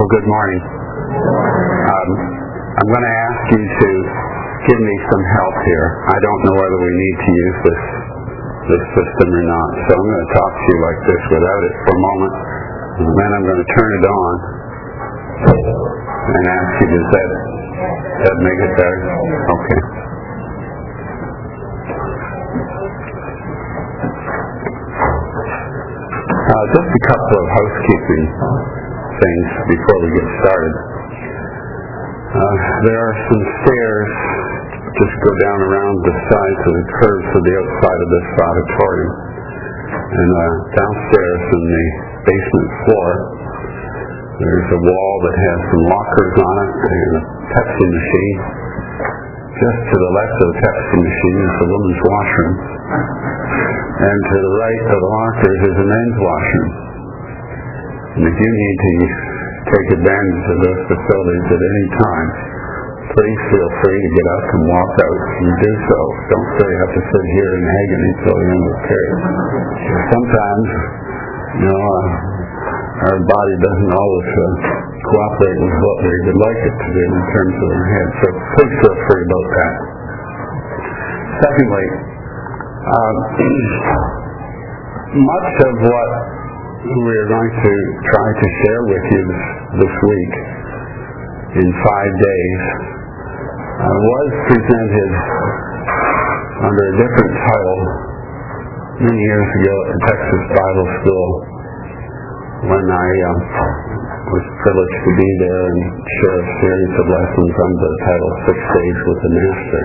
Well, good morning. Um, I'm going to ask you to give me some help here. I don't know whether we need to use this this system or not, so I'm going to talk to you like this without it for a moment, and then I'm going to turn it on and ask you, does that, that make it better? Okay. Uh, just a couple of housekeeping things before we get started. Uh, there are some stairs just go down around the sides of the curves of the outside of this auditorium. And uh, downstairs in the basement floor, there's a wall that has some lockers on it and a Pepsi machine. Just to the left of the Pepsi machine is the women's washroom. And to the right of the lockers is a men's washroom. And if you need to take advantage of those facilities at any time, please feel free to get up and walk out and do so. Don't you have to sit here in agony until the end of the period. Sometimes, you know, our body doesn't always uh, cooperate with what we would like it to do in terms of our head. So please feel free about that. Secondly, uh, much of what we are going to try to share with you this, week in five days uh, was presented under a different title many years ago at Texas Bible School when I um, was privileged to be there and share a series of lessons under the title Six Days with the Master.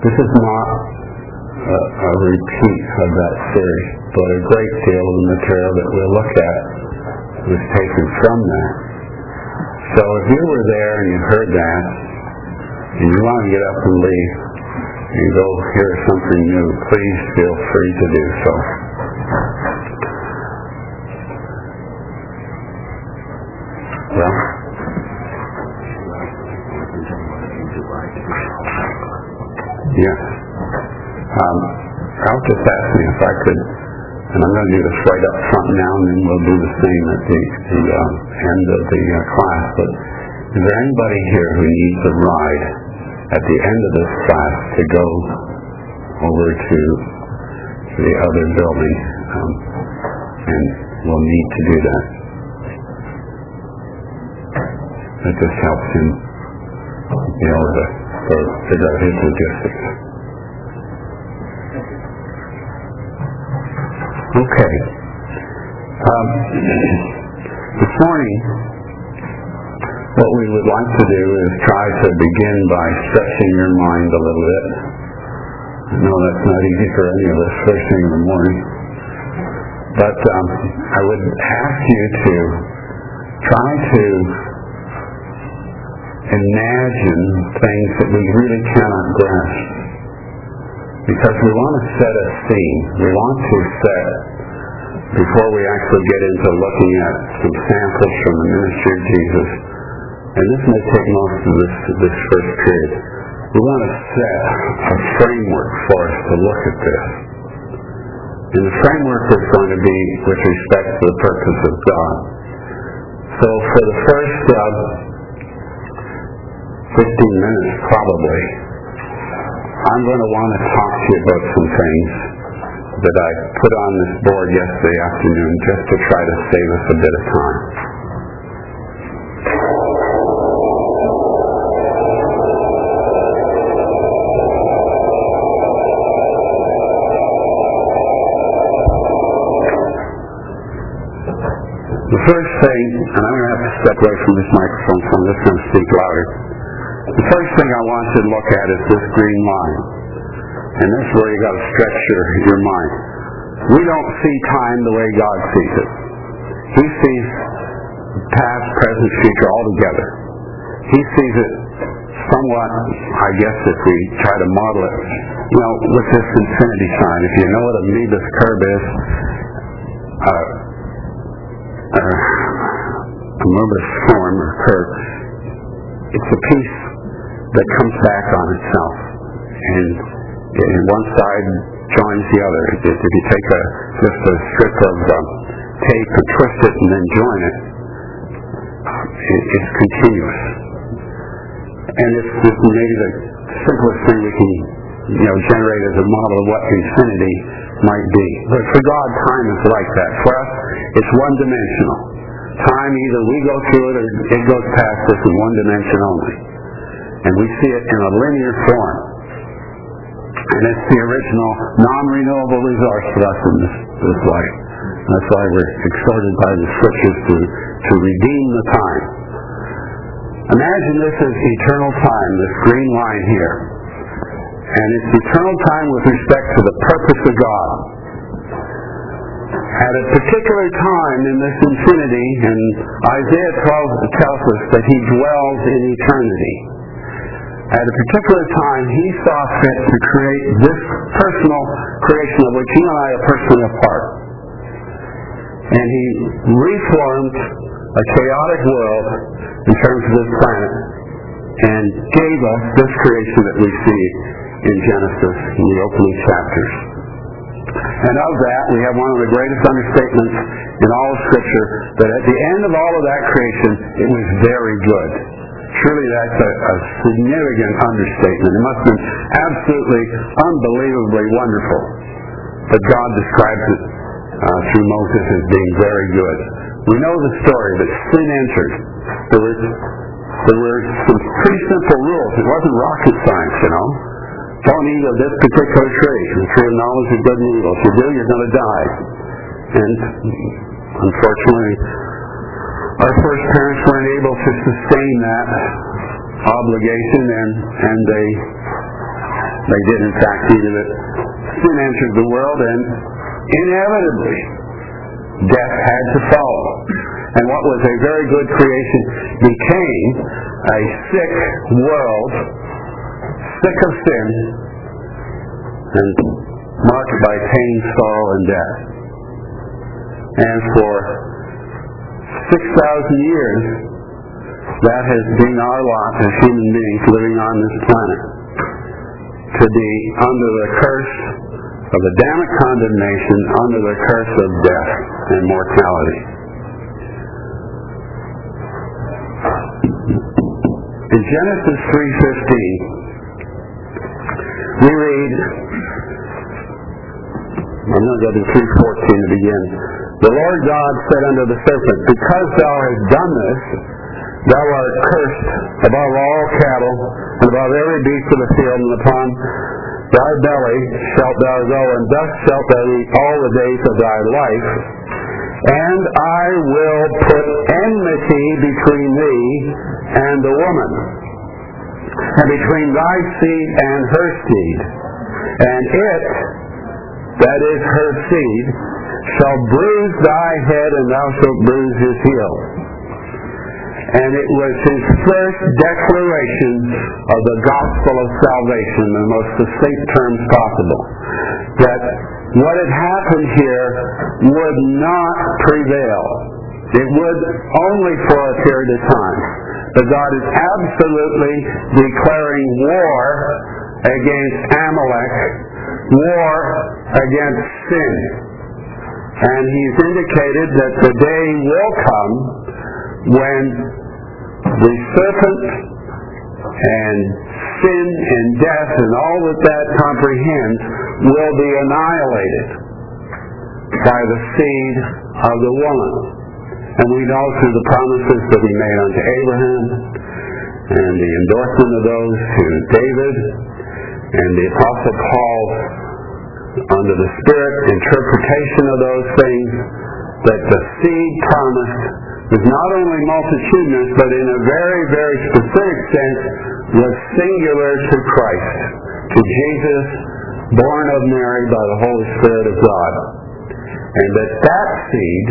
This is not a, a repeat of that series, but a great deal of the material that we'll look at was taken from that. So if you were there and you heard that, and you want to get up and leave and go hear something new, please feel free to do so. Well, yes. Um, I'll just ask me if I could, and I'm going to do this right up front now, and then we'll do the same at the, the um, end of the uh, class. But is there anybody here who needs a ride at the end of this class to go over to the other building? Um, and we'll need to do that. That just helps him be able to figure out his logistics. Okay. Um, this morning, what we would like to do is try to begin by stretching your mind a little bit. I know that's not easy for any of us first thing in the morning. But um, I would ask you to try to imagine things that we really cannot grasp because we want to set a scene. We want to set, before we actually get into looking at some samples from the ministry of Jesus, and this may take most of this, this first period, we want to set a framework for us to look at this. And the framework is going to be with respect to the purpose of God. So for the first uh, 15 minutes, probably, I'm going to want to talk to you about some things that I put on this board yesterday afternoon just to try to save us a bit of time. The first thing, and I'm going to have to step away from this microphone, so I'm just going to speak louder. The first thing I want you to look at is this green line. And this is where you've got to stretch your, your mind. We don't see time the way God sees it. He sees past, present, future all together. He sees it somewhat, I guess if we try to model it, you know, with this infinity sign. If you know what a Möbius curve is, uh, uh, a Möbius form or curve, it's a piece that comes back on itself. And, and one side joins the other. If, if you take a, just a strip of um, tape and twist it and then join it, it, is continuous. And it's maybe the simplest thing we can you know, generate as a model of what infinity might be. But for God, time is like that. For us, it's one-dimensional. Time, either we go through it or it goes past us in one dimension only. And we see it in a linear form. And it's the original non-renewable resource for us in this, this life. That's why we're exhorted by the scriptures to, to redeem the time. Imagine this as eternal time, this green line here. And it's eternal time with respect to the purpose of God. At a particular time in this infinity, and Isaiah 12 tells us that he dwells in eternity. At a particular time, he saw fit to create this personal creation of which you and I are personally a part. And he reformed a chaotic world in terms of this planet and gave us this creation that we see in Genesis in the opening chapters. And of that, we have one of the greatest understatements in all of Scripture, that at the end of all of that creation, it was very good. Surely that's a, a significant understatement. It must have been absolutely, unbelievably wonderful. But God describes it uh, through Moses as being very good. We know the story that sin entered. There was there were some pretty simple rules. It wasn't rocket science, you know. Don't eat of this particular tree, the tree of knowledge of good and evil. If you do, you're going to die. And unfortunately, our first parents weren't able to sustain that obligation, and and they they did in fact of it. Sin entered the world, and inevitably, death had to follow. And what was a very good creation became a sick world sick of sin and marked by pain, sorrow, and death. And for 6,000 years, that has been our lot as human beings living on this planet. To be under the curse of Adamic condemnation, under the curse of death and mortality. In Genesis 3.15, we read, I'm going to go to 3.14 to begin. The Lord God said unto the serpent, Because thou hast done this, thou art cursed above all cattle, and above every beast of the field, and upon thy belly shalt thou go, and thus shalt thou eat all the days of thy life. And I will put enmity between thee and the woman, and between thy seed and her seed. And it, that is her seed, shall bruise thy head, and thou shalt bruise his heel. And it was his first declaration of the gospel of salvation in the most succinct terms possible. That what had happened here would not prevail. It would only for a period of time. But God is absolutely declaring war against Amalek, war against sin. And he's indicated that the day will come when the serpent and sin and death and all that that comprehends will be annihilated by the seed of the woman. And we know through the promises that he made unto Abraham and the endorsement of those to David and the Apostle Paul's under the Spirit interpretation of those things that the seed promised was not only multitudinous, but in a very, very specific sense was singular to Christ, to Jesus, born of Mary by the Holy Spirit of God. And that that seed,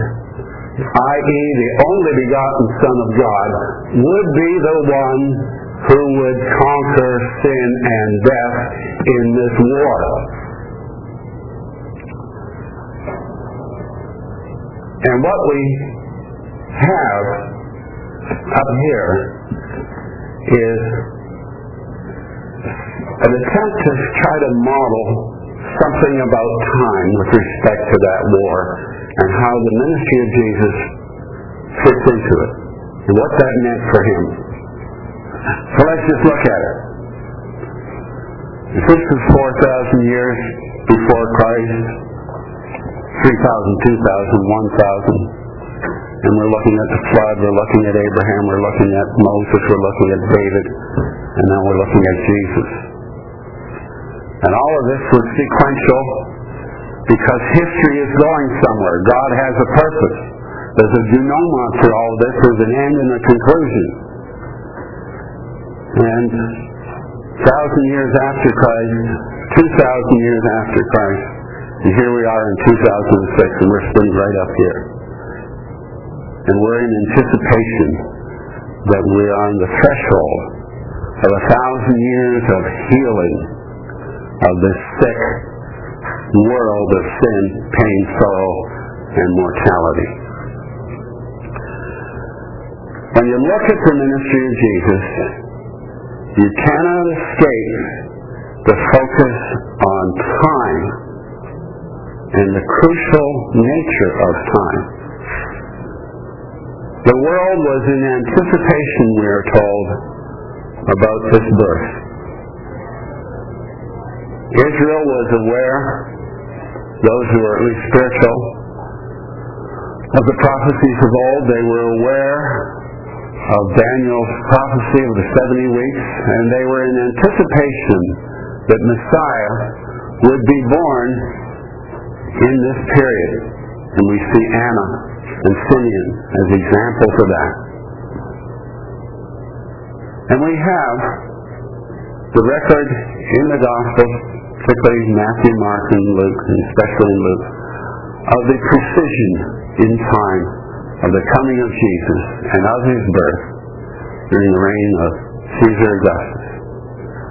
i.e. the only begotten Son of God, would be the one who would conquer sin and death in this war. And what we have up here is an attempt to try to model something about time with respect to that war and how the ministry of Jesus fits into it. and what that meant for him. So let's just look at it. This is 4,000 years before Christ, 3,000, 2,000, 1,000, and we're looking at the flood, we're looking at Abraham, we're looking at Moses, we're looking at David, and now we're looking at Jesus. And all of this was sequential because history is going somewhere. God has a purpose. There's a denouement to all of this. There's an end and a conclusion. And thousand years after Christ, two thousand years after Christ, and here we are in 2006, and we're sitting right up here. And we're in anticipation that we are on the threshold of a thousand years of healing of this sick world of sin, pain, sorrow, and mortality. When you look at the ministry of Jesus, you cannot escape the focus on time and the crucial nature of time. The world was in anticipation, we are told, about this birth. Israel was aware, those who were at least spiritual, of the prophecies of old. They were aware of Daniel's prophecy of the 70 weeks, and they were in anticipation that Messiah would be born in this period. And we see Anna and Simeon as examples of that. And we have the record in the Gospel, particularly Matthew, Mark, and Luke, and especially Luke, of the precision in time of the coming of Jesus and of his birth during the reign of Caesar Augustus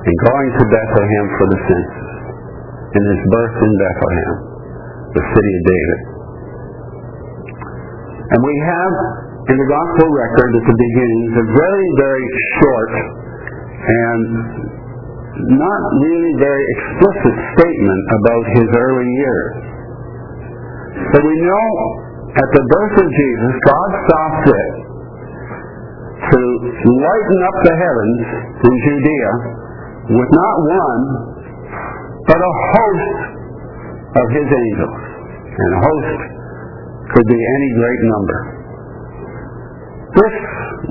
and going to Bethlehem for the census and his birth in Bethlehem, the city of David. And we have in the gospel record at the beginning a very, very short and not really very explicit statement about his early years. But we know at the birth of Jesus, God saw fit to lighten up the heavens in Judea with not one, but a host of his angels. And a host could be any great number. This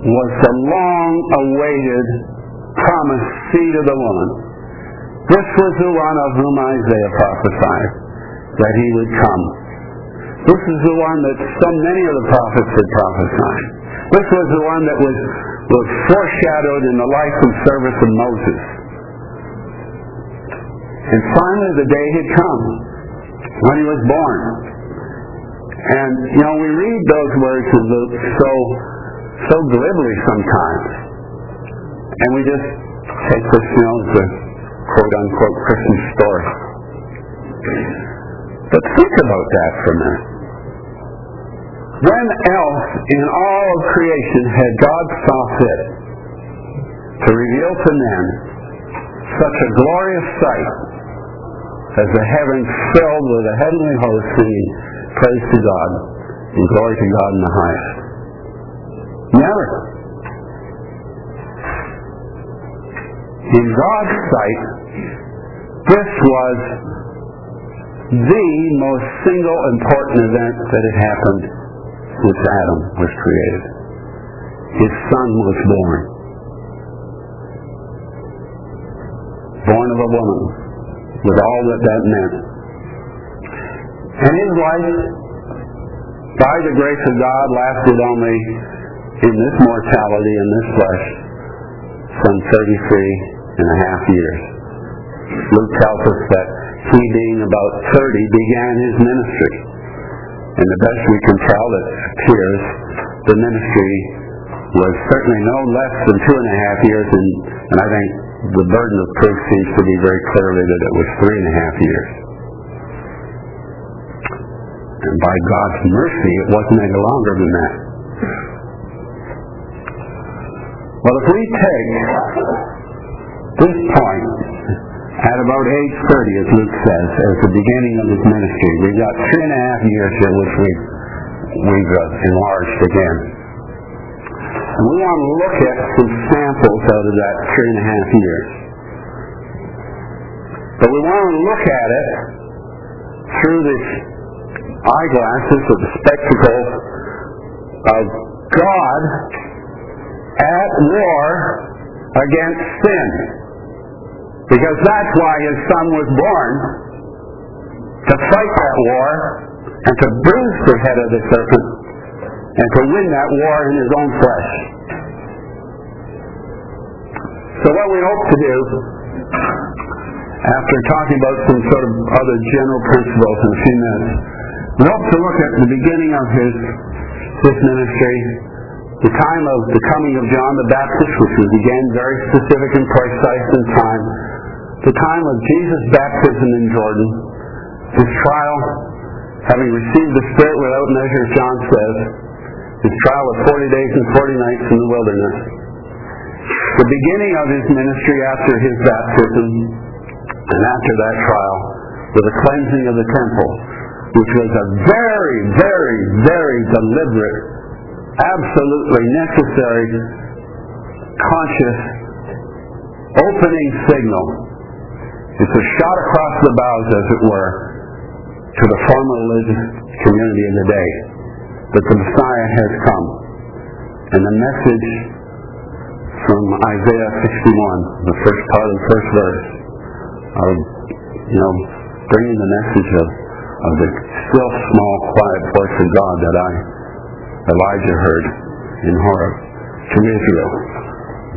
was the long-awaited promised seed of the woman. This was the one of whom Isaiah prophesied that he would come. This is the one that so many of the prophets had prophesied. This was the one that was, was foreshadowed in the life and service of Moses. And finally the day had come when he was born. And, you know, we read those words of Luke so, so glibly sometimes. And we just take this, you know, as a quote-unquote Christmas story. But think about that for a minute. When else in all of creation had God saw fit to reveal to men such a glorious sight as the heavens filled with a heavenly host singing praise to God and glory to God in the highest? Never. In God's sight, this was the most single important event that had happened since Adam was created. His son was born. Born of a woman, with all that that meant. And his life, by the grace of God, lasted only in this mortality, in this flesh, some 33 and a half years. Luke tells us that he being about 30 began his ministry. And the best we can tell, it appears, the ministry was certainly no less than two and a half years, and, and I think the burden of proof seems to be very clearly that it was three and a half years. And by God's mercy, it wasn't any longer than that. Well, if we take this point at about age 30, as Luke says, as the beginning of his ministry, we've got three and a half years here, which we've, we've uh, enlarged again. We want to look at some samples out of that three and a half years. But we want to look at it through the eyeglasses or the spectacles of God at war against sin. Because that's why his son was born, to fight that war and to bruise the head of the serpent and to win that war in his own flesh. So what we hope to do, after talking about some sort of other general principles in a few minutes, we hope to look at the beginning of his, his ministry, the time of the coming of John the Baptist, which was again very specific and precise in time, the time of Jesus' baptism in Jordan, his trial, having received the Spirit without measure, as John says, his trial of 40 days and 40 nights in the wilderness, the beginning of his ministry after his baptism, and after that trial, with the cleansing of the temple, which was a very, very, very deliberate, absolutely necessary, conscious opening signal. It's a shot across the bows, as it were, to the former religious community of the day that the Messiah has come. And the message from Isaiah 61, the first part of the first verse, of, you know, bringing the message of, of the still small, quiet voice of God that I, Elijah heard in Horeb to Israel.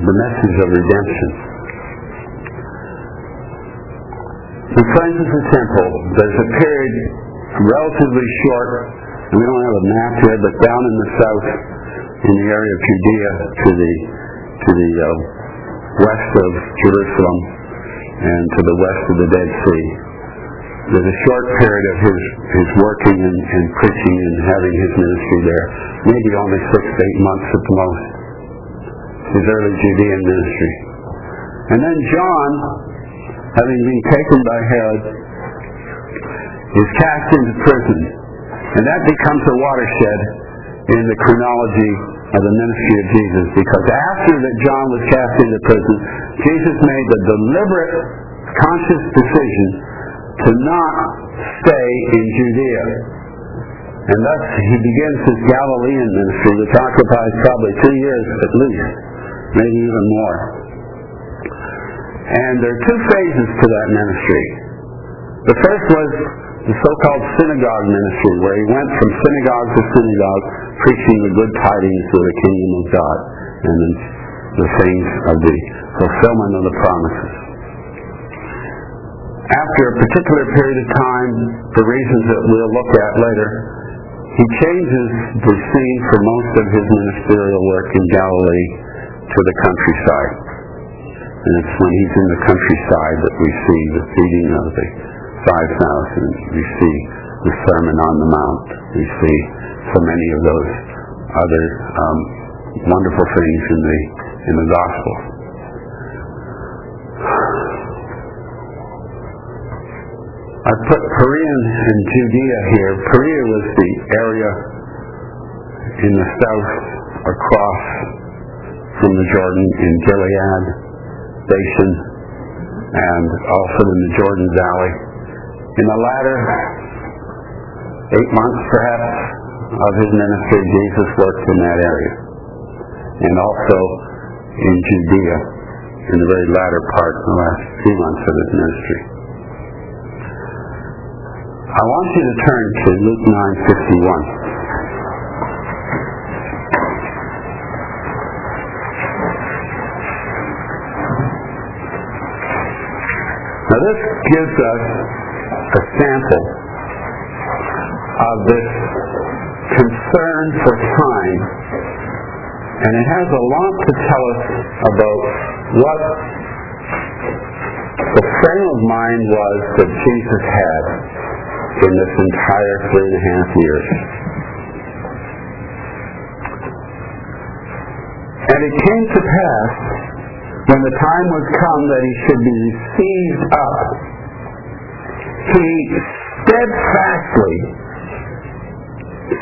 The message of redemption. He cleanses the temple. There's a period relatively short, and we don't have a map here, but down in the south, in the area of Judea to the to the uh, west of Jerusalem and to the west of the Dead Sea. There's a short period of his, his working and, and preaching and having his ministry there, maybe only six to eight months at the most, his early Judean ministry. And then John, having been taken by Herod, is cast into prison. And that becomes a watershed in the chronology of the ministry of Jesus because after that John was cast into prison, Jesus made the deliberate, conscious decision to not stay in Judea. And thus he begins his Galilean ministry, which occupies probably two years at least, maybe even more. And there are two phases to that ministry. The first was the so-called synagogue ministry, where he went from synagogue to synagogue, preaching the good tidings of the kingdom of God and the, things of the fulfillment of the promises. After a particular period of time, for reasons that we'll look at later, he changes the scene for most of his ministerial work in Galilee to the countryside. And it's when he's in the countryside that we see the feeding of the 5,000. We see the Sermon on the Mount. We see so many of those other um, wonderful things in the in the gospel. I put Perea and Judea here. Perea was the area in the south across from the Jordan in Gilead basin and also in the Jordan Valley. In the latter eight months perhaps of his ministry, Jesus worked in that area. And also in Judea in the very latter part, the last few months of his ministry. I want you to turn to Luke 9.51. Now this gives us a sample of this concern for time, and it has a lot to tell us about what the frame of mind was that Jesus had in this entire three and a half years. And it came to pass when the time was come that he should be received up, he steadfastly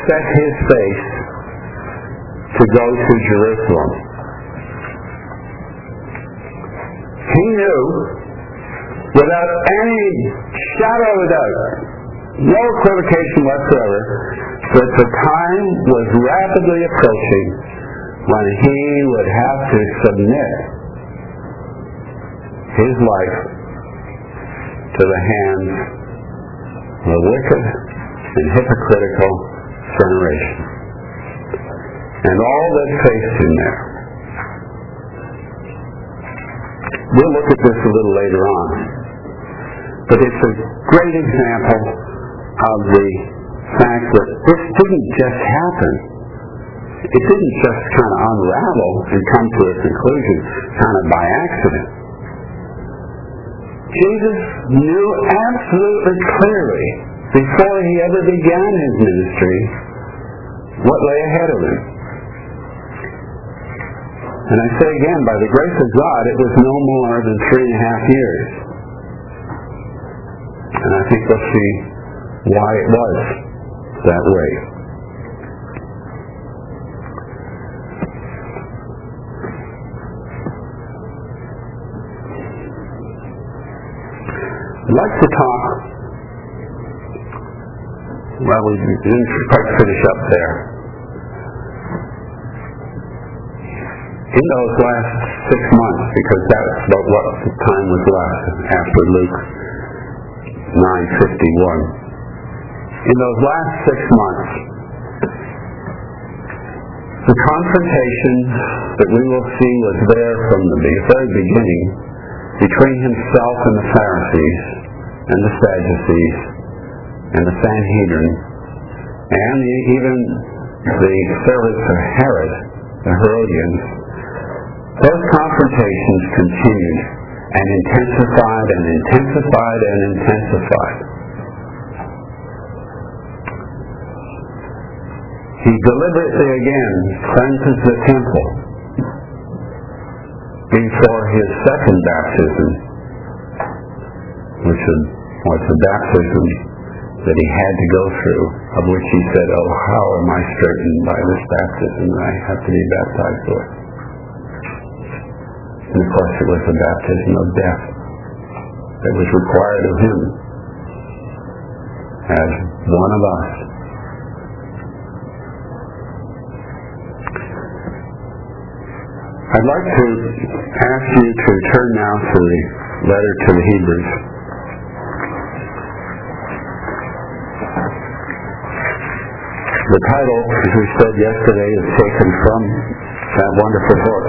set his face to go to Jerusalem. He knew without any shadow of a doubt, no equivocation whatsoever, that the time was rapidly approaching when he would have to submit his life to the hands a wicked and hypocritical generation. And all that faced him there. We'll look at this a little later on. But it's a great example of the fact that this didn't just happen. It didn't just kind of unravel and come to a conclusion kind of by accident. Jesus knew absolutely clearly before he ever began his ministry what lay ahead of him. And I say again, by the grace of God, it was no more than three and a half years. And I think we'll see why it was that way. I'd like to talk, well, we didn't quite finish up there. In those last six months, because that's about what the time was left after Luke 9.51. In those last six months, the confrontation that we will see was there from the very beginning between himself and the Pharisees and the Sadducees and the Sanhedrin and even the servants of Herod, the Herodians. Those confrontations continued and intensified and intensified and intensified. He deliberately again cleanses the temple before his second baptism, which was the baptism that he had to go through, of which he said, Oh, how am I straitened by this baptism that I have to be baptized for? And of course it was the baptism of death that was required of him as one of us. I'd like to ask you to turn now to the letter to the Hebrews. The title, as we said yesterday, is taken from that wonderful book.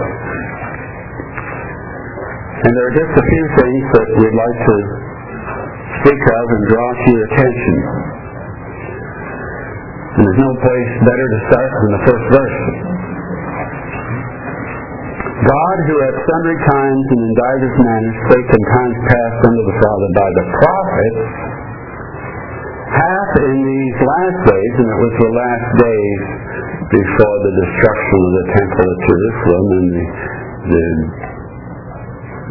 And there are just a few things that we'd like to speak of and draw to your attention. And there's no place better to start than the first verse. God, who at sundry times and in divers manners spake in times past unto the Father by the prophets, hath in these last days, and it was the last days before the destruction of the temple at Jerusalem and the, the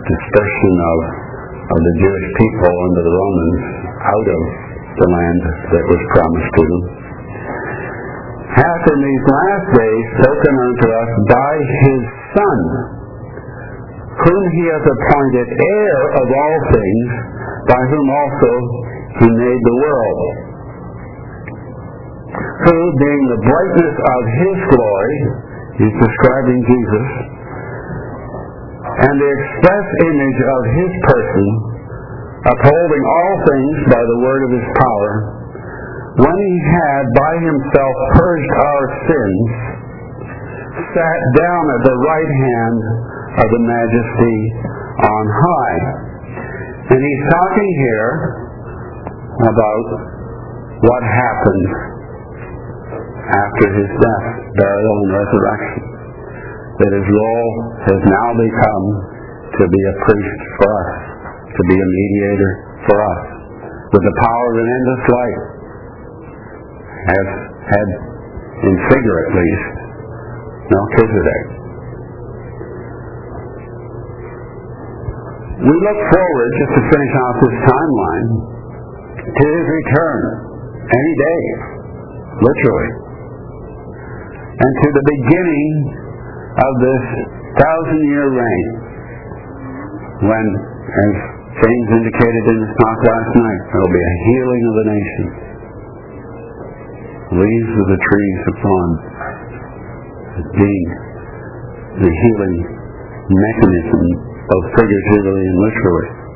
dispersion of, of the Jewish people under the Romans out of the land that was promised to them, hath in these last days spoken unto us by his Son, whom he hath appointed heir of all things, by whom also he made the world. Who, being the brightness of his glory, he's describing Jesus, and the express image of his person, upholding all things by the word of his power, when he had by himself purged our sins, sat down at the right hand of the majesty on high. And he's talking here about what happened after his death, burial, and resurrection. That his role has now become to be a priest for us, to be a mediator for us, with the power of an endless life, as had in figure at least Melchizedek. We look forward, just to finish off this timeline, to his return any day, literally. and to the beginning of this thousand year reign when, as James indicated in his talk last night, there will be a healing of the nations. Leaves of the trees upon being the healing mechanism, both figuratively and literally.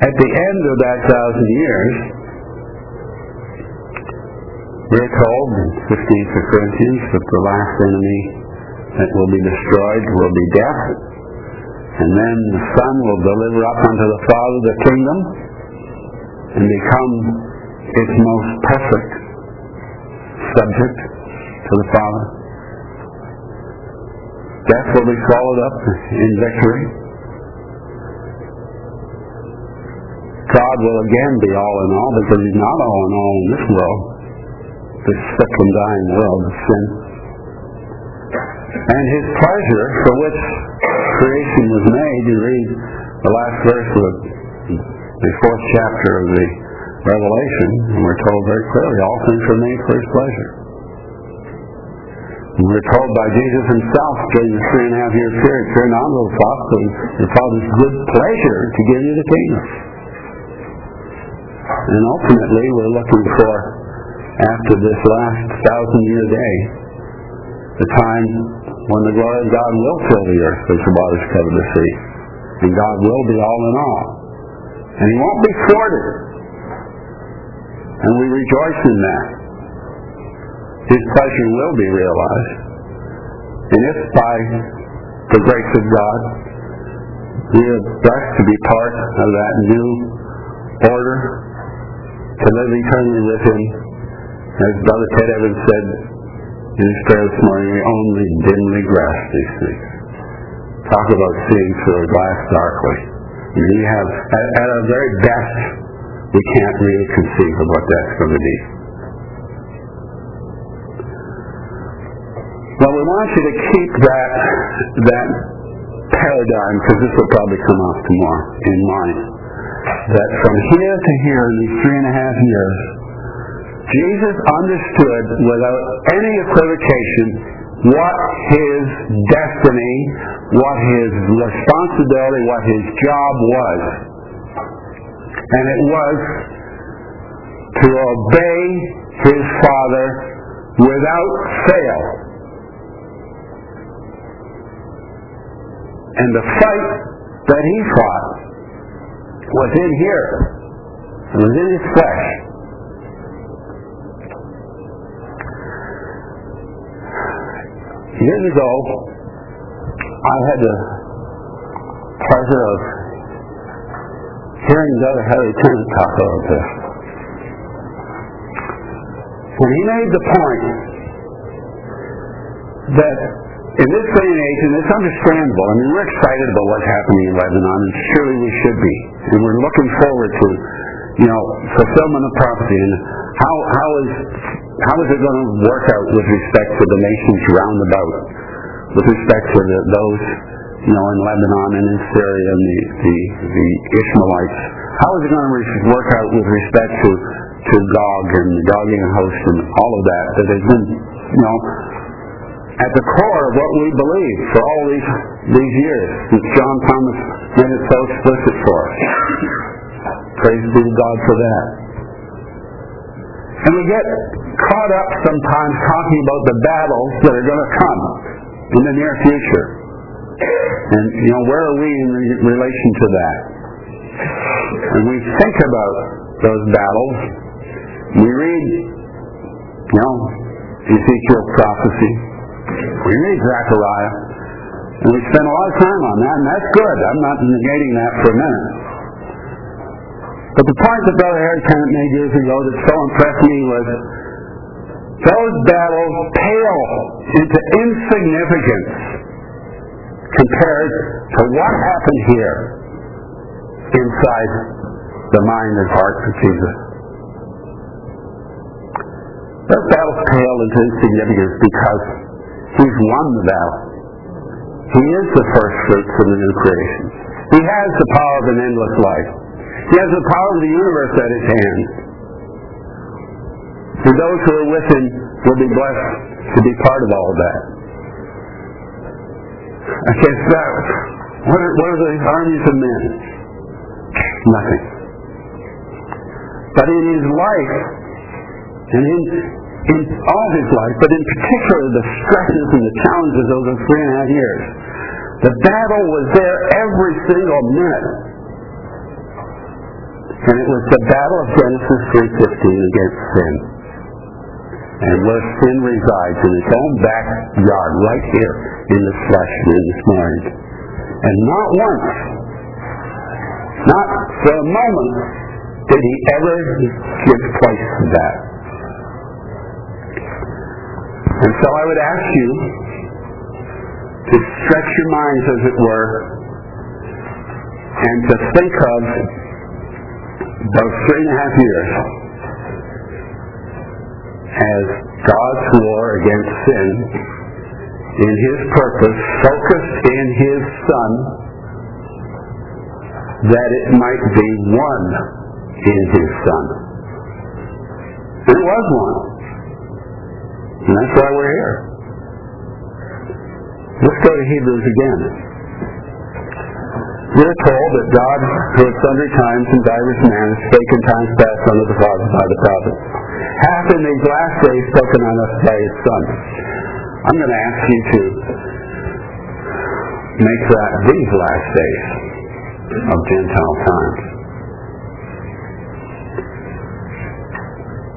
At the end of that thousand years, we're told in 15th of Corinthians that the last enemy that will be destroyed will be death, and then the Son will deliver up unto the Father the kingdom and become its most perfect subject to the Father. Death will be swallowed up in victory. God will again be all in all because He's not all in all in this world, this sick and dying world of sin. And His pleasure for which creation was made, you read the last verse of the fourth chapter of the Revelation, and we're told very clearly, all things were made for His pleasure. And we're told by Jesus himself during the three and a half year period, fear not, little flock, the Father's good pleasure to give you the kingdom. And ultimately, we're looking for, after this last thousand year day, the time when the glory of God will fill the earth as the waters cover the sea. And God will be all in all. And He won't be thwarted. And we rejoice in that. His pleasure will be realized. And if by the grace of God we are blessed to be part of that new order, to live eternally with Him, as Brother Ted Evans said in his prayer this morning, we only dimly grasp these things. Talk about seeing through a glass darkly. We have, at, at our very best, we can't really conceive of what that's going to be. Well, we want you to keep that that paradigm, because this will probably come off tomorrow, in mind. That from here to here in these three and a half years, Jesus understood without any equivocation what his destiny, what his responsibility, what his job was. And it was to obey his Father without fail. And the fight that he fought was in here. It was in his flesh. Years ago, I had the pleasure of hearing Brother Harry Tennant talk about this. When he made the point that in this day and age, and it's understandable, I mean, we're excited about what's happening in Lebanon, and surely we should be. And we're looking forward to, you know, fulfillment of prophecy. And how, how is how is it going to work out with respect to the nations round about, with respect to the, those, you know, in Lebanon and in Syria and the, the, the Ishmaelites? How is it going to work out with respect to, to Gog and the Gogian host and all of that that has been, you know, at the core of what we believe for all these these years, since John Thomas made it so explicit for us. Praise be to God for that. And we get caught up sometimes talking about the battles that are going to come in the near future. And, you know, where are we in relation to that? And we think about those battles. We read, you know, Ezekiel's prophecy. We read Zechariah. And we spend a lot of time on that, and that's good. I'm not negating that for a minute. But the point that Brother Harry Tennant made years ago that so impressed me was those battles pale into insignificance compared to what happened here inside the mind and heart of Jesus. Those battles pale into insignificance because He's won the battle. He is the first fruits of the new creation. He has the power of an endless life. He has the power of the universe at his hand. and those who are with him will be blessed to be part of all of that. Against that, what are, what are the armies of men? Nothing. But in his life, and in, in all his life, but in particular the stresses and the challenges of those three and a half years, the battle was there every single minute. And it was the battle of Genesis 3.15 against sin. And where sin resides in its own backyard, right here in the flesh and in this mind. And not once, not for a moment, did he ever give place to that. And so I would ask you to stretch your minds, as it were, and to think of those three and a half years as God's war against sin in His purpose, focused in His Son, that it might be one in His Son. It was one. And that's why we're here. Let's go to Hebrews again. We're told that God, who at sundry times and divers manners spake in times past unto the fathers by the prophets, hath in these last days spoken on us by his Son. I'm going to ask you to make that these last days of Gentile times.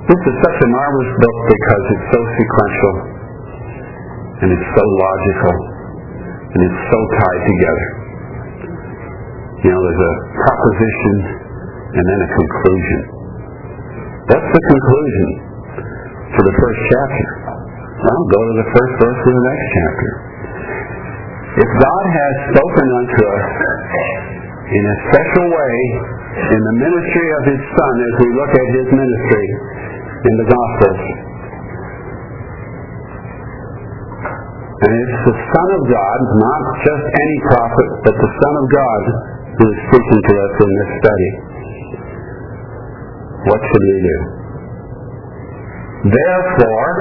This is such a marvelous book because it's so sequential and it's so logical and it's so tied together. You know, there's a proposition and then a conclusion. That's the conclusion for the first chapter? Well, go to the first verse of the next chapter. If God has spoken unto us in a special way in the ministry of His Son as we look at His ministry in the Gospels, and it's the Son of God, not just any prophet, but the Son of God who is speaking to us in this study. What should we do? Therefore,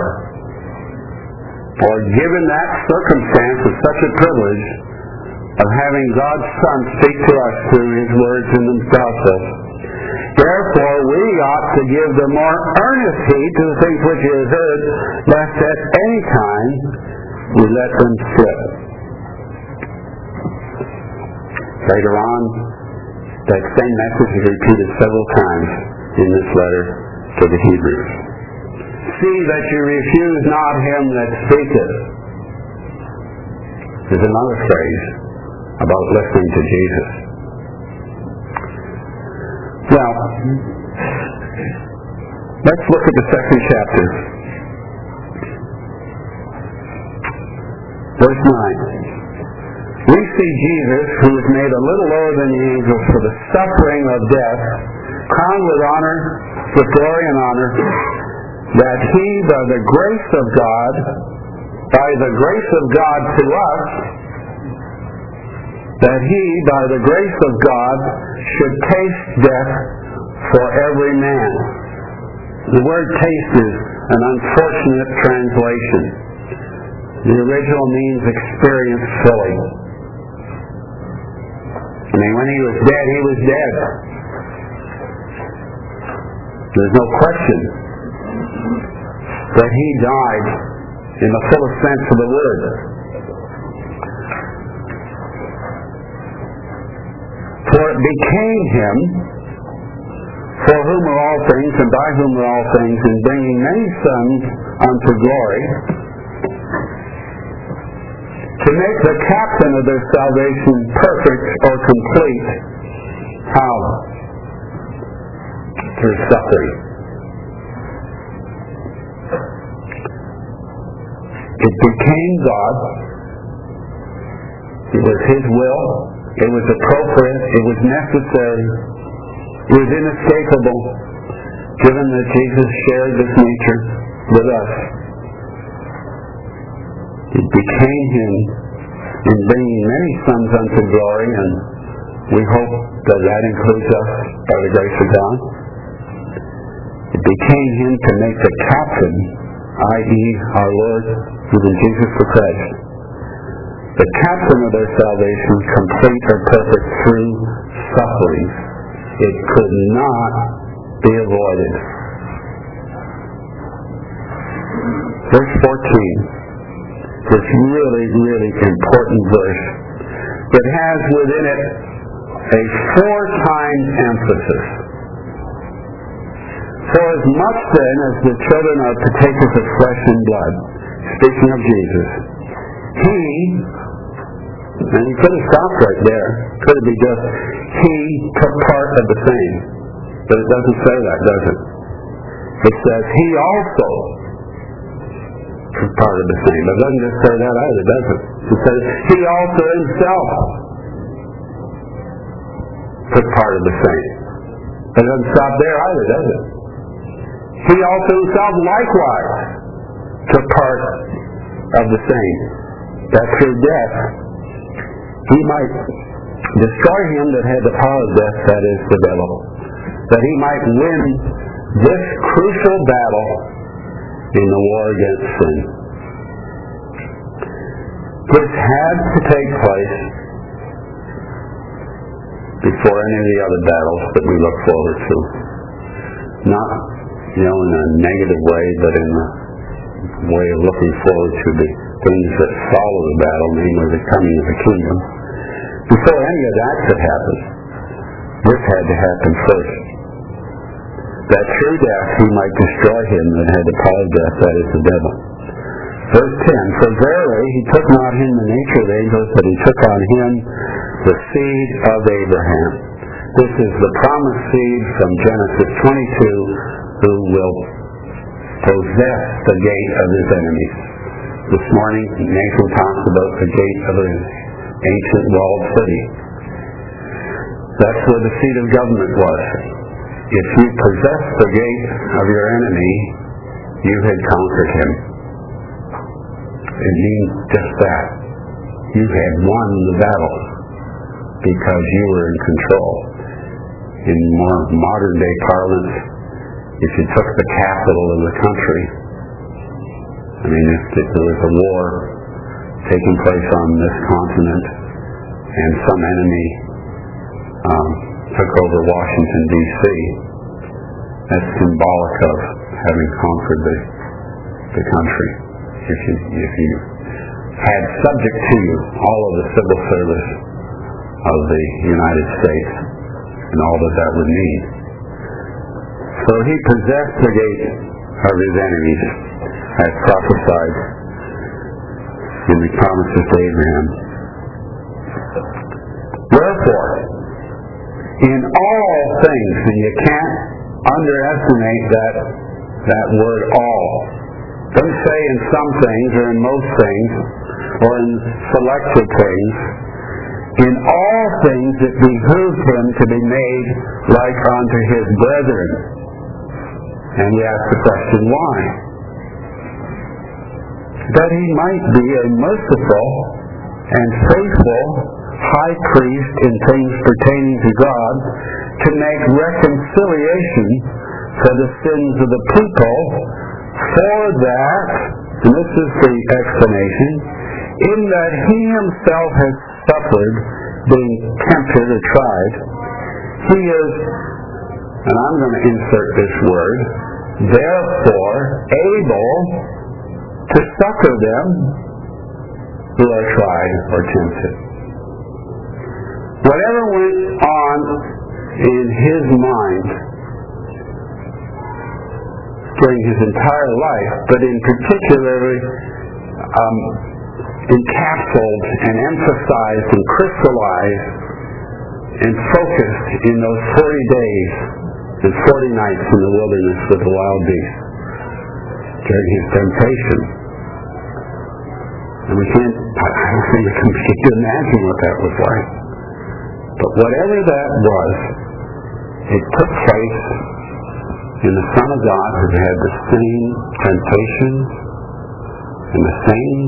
or given that circumstance of such a privilege of having God's Son speak to us through His words in the gospel, therefore we ought to give the more earnest heed to the things which have heard, lest at any time we let them slip. Later on, that same message is repeated several times in this letter to the Hebrews. See that you refuse not him that speaketh. There's another phrase about listening to Jesus. Well, let's look at the second chapter. Verse 9. We see Jesus, who was made a little lower than the angels for the suffering of death, crowned with honor, with glory and honor, that he, by the grace of God, by the grace of God to us, that he, by the grace of God, should taste death for every man. The word taste is an unfortunate translation. The original means experience fully. I mean, when he was dead, he was dead. There's no question that he died in the fullest sense of the word. For it became him, for whom are all things, and by whom are all things, in bringing many sons unto glory, to make the captain of their salvation perfect or complete. How? Through suffering. It became God. It was His will. It was appropriate. It was necessary. It was inescapable, given that Jesus shared this nature with us. It became Him in bringing many sons unto glory, and we hope that that includes us by the grace of God. It became him to make the captain, i.e., our Lord, even Jesus the Christ, the captain of their salvation, complete or perfect through suffering. It could not be avoided. Verse 14, this really, really important verse that has within it a four times emphasis. For as much then as the children are partakers of flesh and blood, speaking of Jesus, he, and he could have stopped right there, could it be just, he took part of the same. But it doesn't say that, does it? It says he also took part of the same. It doesn't just say that either, does it? It says he also himself took part of the same. It doesn't stop there either, does it? He also himself likewise took part of the same. That through death he might destroy him that had the power of death, that is the devil. That he might win this crucial battle in the war against sin. This had to take place before any of the other battles that we look forward to. Not, you know, in a negative way, but in the way of looking forward to the things that follow the battle, namely the coming of the kingdom. Before any of that could happen, this had to happen first. That through death he might destroy him that had the power of death, that is the devil. Verse 10, For verily he took not him the nature of angels, but he took on him the seed of Abraham. This is the promised seed from Genesis 22, who will possess the gate of his enemies. This morning, Nathan talks about the gate of an ancient walled city. That's where the seat of government was. If you possess the gate of your enemy, you had conquered him. It means just that. You had won the battle because you were in control. In more modern day parlance, if you took the capital of the country, I mean, if there was a war taking place on this continent and some enemy um, took over Washington, D.C., that's symbolic of having conquered the, the country. If you, if you had subject to you all of the civil service of the United States and all that that would need. So he possessed the gate of his enemies as prophesied in the promises to Abraham. Wherefore, in all things, and you can't underestimate that that word all. Don't say in some things or in most things or in selected things. In all things it behooved him to be made like unto his brethren. And we ask the question, why? That he might be a merciful and faithful high priest in things pertaining to God to make reconciliation for the sins of the people for that, and this is the explanation, in that he himself has suffered being tempted or tried, he is, and I'm going to insert this word, therefore able to succor them who are tried or tempted. Whatever went on in his mind during his entire life, but in particularly um, encapsulated and emphasized and crystallized and focused in those 40 days and 40 nights in the wilderness with the wild beasts during his temptation. And we can't, I don't think we can imagine what that was like. But whatever that was, it took place in the Son of God who had the same temptations and the same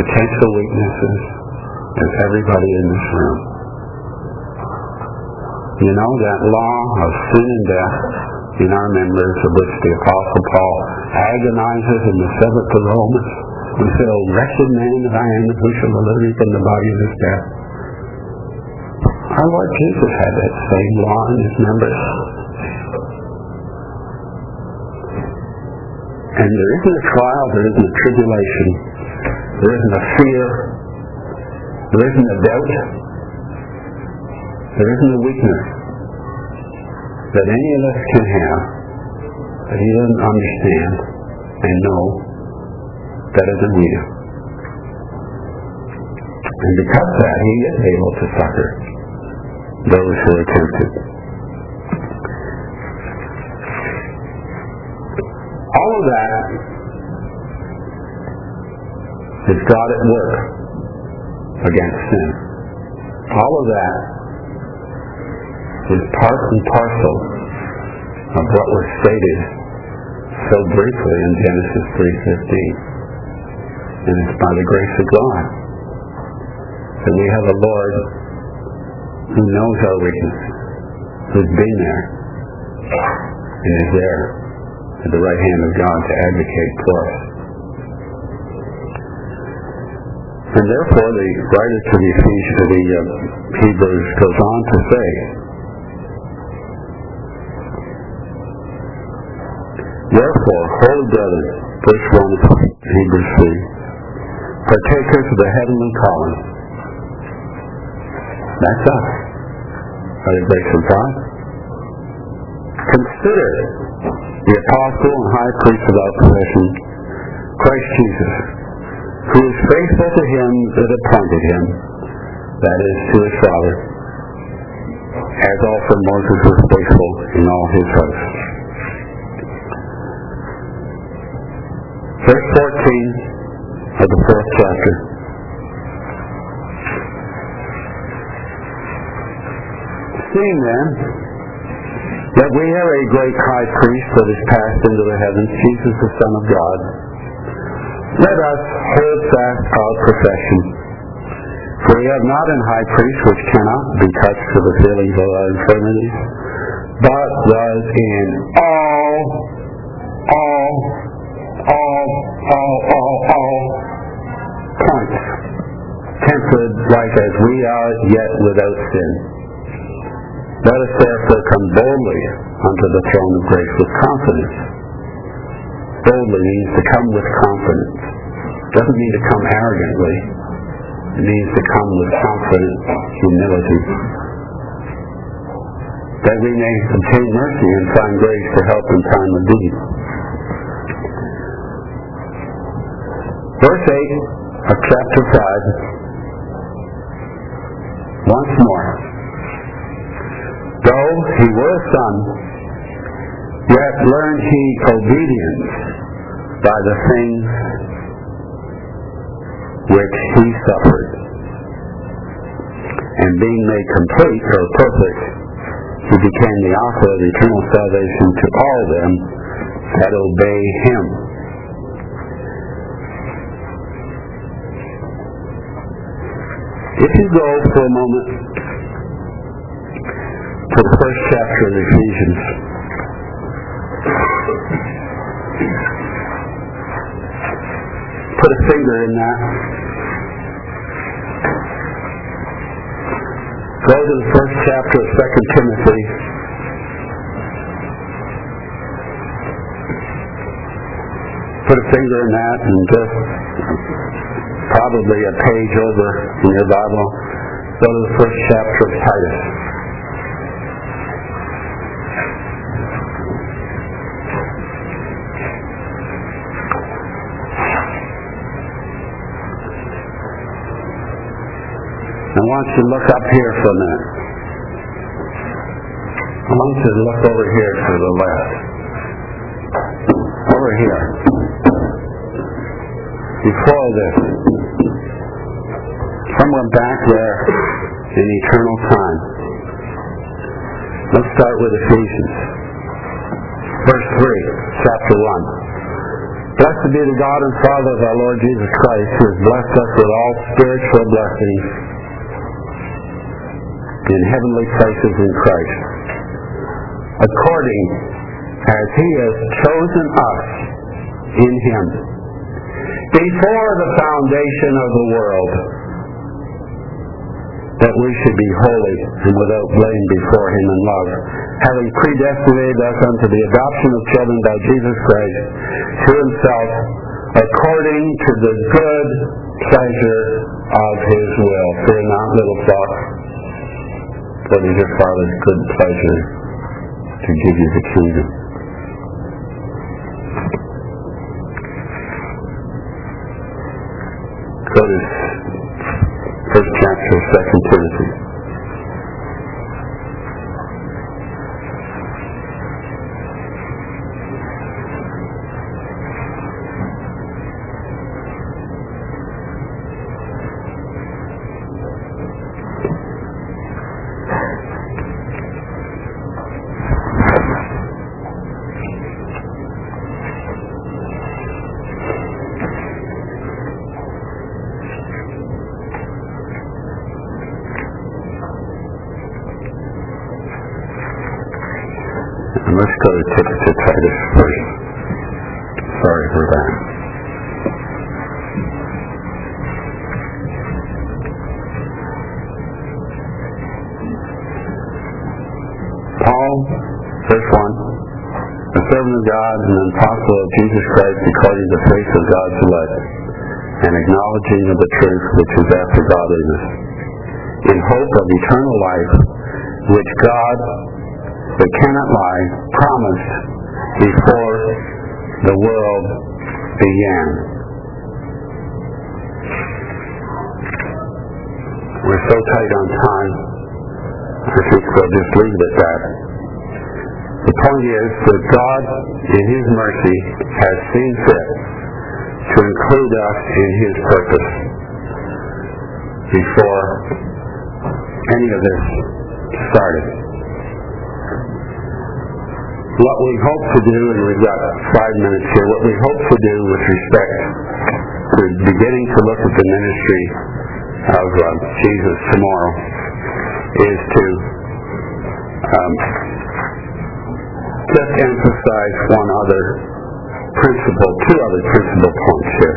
potential weaknesses as everybody in this room. You know, that law of sin and death in our members, of which the Apostle Paul agonizes in the seventh of Romans. He said, O wretched man that I am, who shall deliver me from the body of this death? Our Lord Jesus had that same law in his members. And there isn't a trial, there isn't a tribulation, there isn't a fear, there isn't a doubt, there isn't a weakness that any of us can have that he doesn't understand and know better than we do. And because of that, he is able to succor those who are tempted. All of that is God at work against sin. All of that is part and parcel of what was stated so briefly in Genesis 3.15. And it's by the grace of God that we have a Lord who knows our weakness, who's been there, and is there at the right hand of God to advocate for us. And therefore, the writer to the to the uh, Hebrews goes on to say, Therefore, holy brethren, verse 1 of Hebrews 3, partakers of the heavenly calling. That's us, Are grace of God. Consider the apostle and high priest of our profession, Christ Jesus, who is faithful to him that appointed him, that is, to his Father, as also Moses was faithful in all his hosts. Verse 14 of the fourth chapter. Seeing then that we have a great high priest that is passed into the heavens, Jesus the Son of God, let us hold fast our profession. For we have not an high priest which cannot be touched with the feelings of our infirmities, but was in all, all, all, all, all, points tempted like as we are, yet without sin. Let us therefore come boldly unto the throne of grace with confidence. Boldly means to come with confidence. Doesn't mean to come arrogantly. It means to come with confident humility. That we may obtain mercy and find grace to help in time of need. Verse 8 of chapter 5. Once more. Though he were a son, yet learned he obedience by the things which he suffered. And being made complete or perfect, he became the author of eternal salvation to all them that obey him. If you go for a moment to the first chapter of Ephesians, put a finger in that. Go to the first chapter of Second Timothy. Put a finger in that and just probably a page over in your Bible. Go to the first chapter of Titus. I want you to look up here for a minute. I want you to look over here to the left. Over here. Before this. Somewhere back there in eternal time. Let's start with Ephesians. Verse 3, chapter 1. Blessed be the God and Father of our Lord Jesus Christ, who has blessed us with all spiritual blessings in heavenly places in Christ, according as he has chosen us in him before the foundation of the world that we should be holy and without blame before him in love, having predestinated us unto the adoption of children by Jesus Christ to himself according to the good pleasure of his will. Fear not, little flock, for it is your Father's good pleasure to give you the kingdom. Chapter of Second Timothy. Of the truth which is after godliness, in hope of eternal life, which God that cannot lie, promised before the world began. We're so tight on time, I think we'll just leave it at that. The point is that God, in His mercy, has seen fit to include us in His purpose before any of this started. What we hope to do, and we've got five minutes here, what we hope to do with respect to beginning to look at the ministry of uh, Jesus tomorrow is to um, just emphasize one other principle, two other principal points here.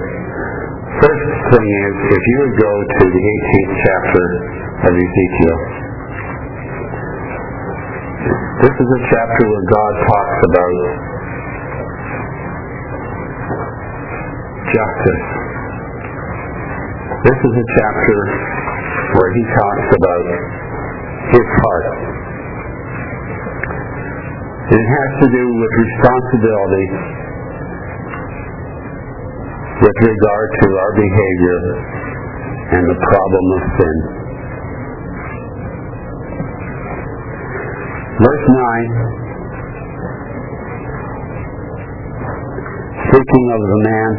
First thing is, if you would go to the 18th chapter of Ezekiel, this is a chapter where God talks about justice. This is a chapter where he talks about his heart. It has to do with responsibility with regard to our behavior and the problem of sin. Verse 9, speaking of the man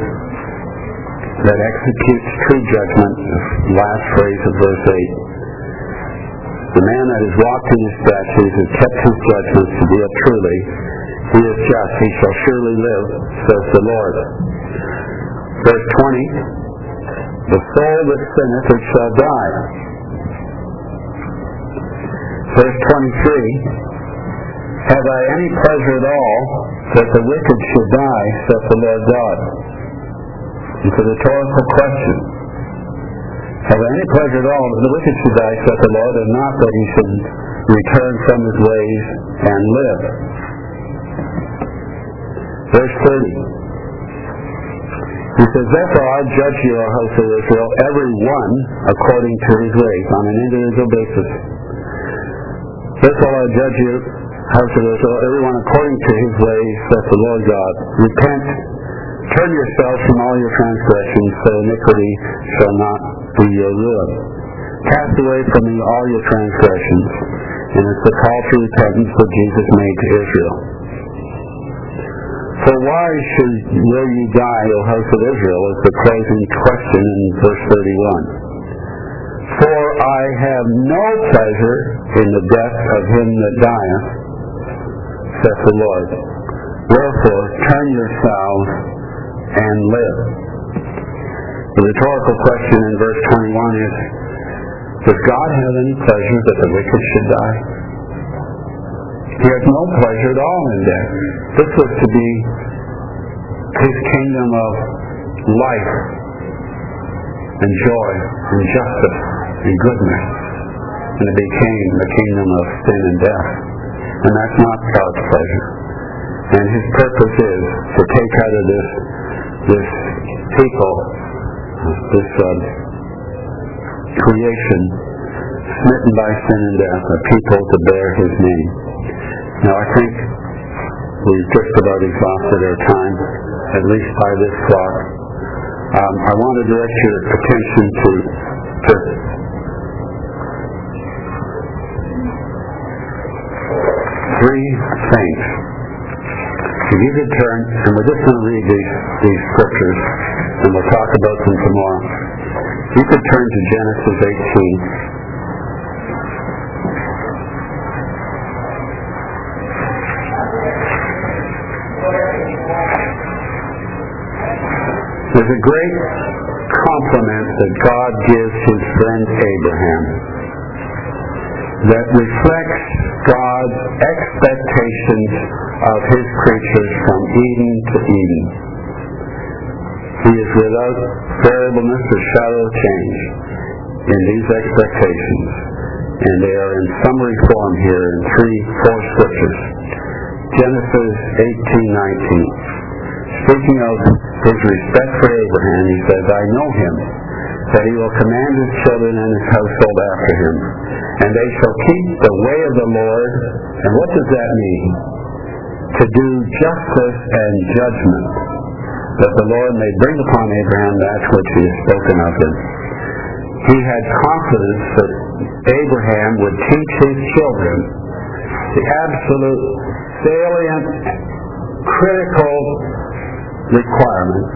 that executes true judgment, last phrase of verse 8, the man that has walked in his statutes and kept his judgments to deal truly, he is just, he shall surely live, says the Lord. Verse 20, the soul that sinneth it shall die. Verse 23, have I any pleasure at all that the wicked should die, saith the Lord God? It's a rhetorical question. Have I any pleasure at all that the wicked should die, saith the Lord, and not that he should return from his ways and live? Verse 30. He says, Therefore I judge you, O house of Israel, every one according to his ways, on an individual basis. Therefore I judge you, house of Israel, everyone according to his ways, saith the Lord God. Repent, turn yourselves from all your transgressions, so iniquity shall not be your ruin. Cast away from you all your transgressions, and it's the call to repentance that Jesus made to Israel. For why should will you die, O house of Israel, is the closing question in verse 31. For I have no pleasure in the death of him that dieth, saith the Lord. Wherefore, turn yourselves and live. The rhetorical question in verse 21 is, does God have any pleasure that the wicked should die? He has no pleasure at all in death. This was to be his kingdom of life and joy and justice and goodness. And it became the kingdom of sin and death. And that's not God's pleasure. And his purpose is to take out of this this people, this uh, creation, smitten by sin and death, a people to bear his name. Now I think we've just about exhausted our time, at least by this clock. Um, I want to direct your attention to, to three things. If you could turn, and we're just going to read these, these scriptures, and we'll talk about them tomorrow. If you could turn to Genesis 18. There's a great compliment that God gives his friend Abraham that reflects God's expectations of his creatures from Eden to Eden. He is without variableness or shadow of change in these expectations, and they are in summary form here in three, four scriptures. Genesis 18:19. Speaking of his respect for Abraham, he says, I know him, that he will command his children and his household after him, and they shall keep the way of the Lord. And what does that mean? To do justice and judgment, that the Lord may bring upon Abraham that which he has spoken of him. He had confidence that Abraham would teach his children the absolute salient, critical requirement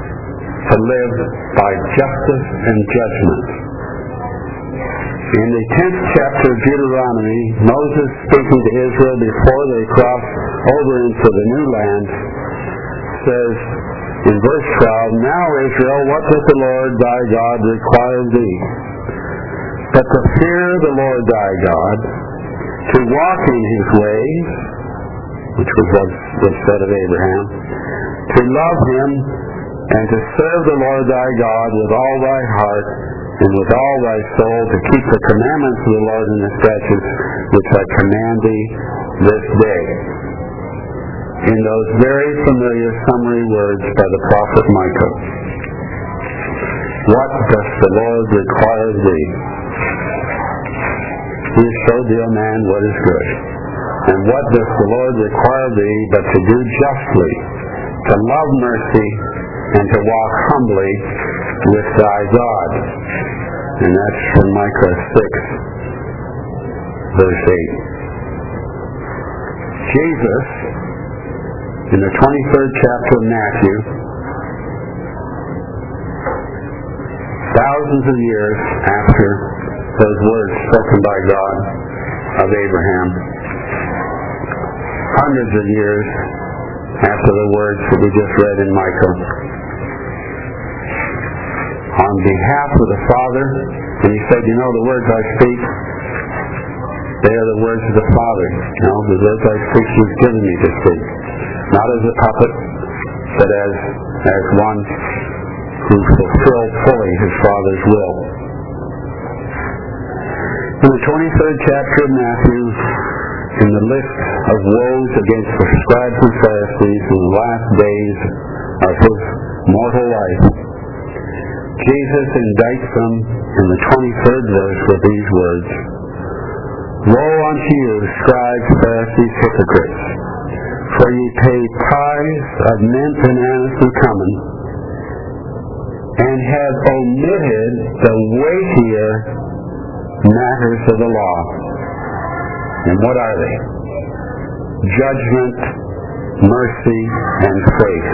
to live by justice and judgment. In the 10th chapter of Deuteronomy, Moses speaking to Israel before they cross over into the new land says in verse 12, Now Israel, what does the Lord thy God require of thee? But to fear the Lord thy God, to walk in his ways, which was what was said of Abraham, to love him and to serve the Lord thy God with all thy heart and with all thy soul, to keep the commandments of the Lord and the statutes which I command thee this day. In those very familiar summary words by the prophet Micah. What does the Lord require of thee? He showed thee, O man, what is good. And what does the Lord require of thee but to do justly, to love mercy, and to walk humbly with thy God. And that's from Micah 6, verse 8. Jesus, in the 23rd chapter of Matthew, thousands of years after those words spoken by God of Abraham, hundreds of years after the words that we just read in Micah, on behalf of the Father, and he said, you know, the words I speak, they are the words of the Father. You know, the words I speak he's given me to speak. Not as a puppet, but as, as one who fulfilled fully his Father's will. In the 23rd chapter of Matthew, in the list of woes against the scribes and Pharisees in the last days of his mortal life, Jesus indicts them in the 23rd verse with these words, Woe unto you, scribes, Pharisees, hypocrites, for ye pay tithes of mint and anise and cumin, and have omitted the weightier matters of the law. And what are they? Judgment, mercy, and faith.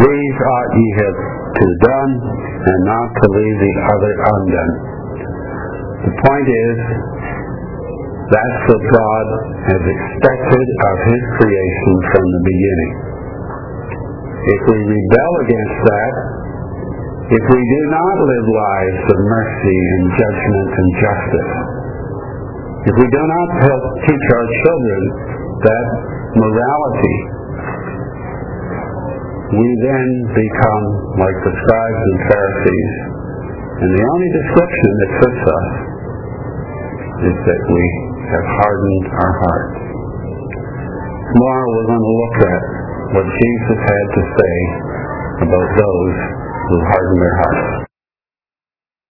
These ought ye have to done, and not to leave the other undone. The point is, that's what God has expected of His creation from the beginning. If we rebel against that, if we do not live lives of mercy and judgment and justice, if we do not help teach our children that morality, we then become like the scribes and Pharisees. And the only description that fits us is that we have hardened our hearts. Tomorrow we're going to look at what Jesus had to say about those who harden their hearts.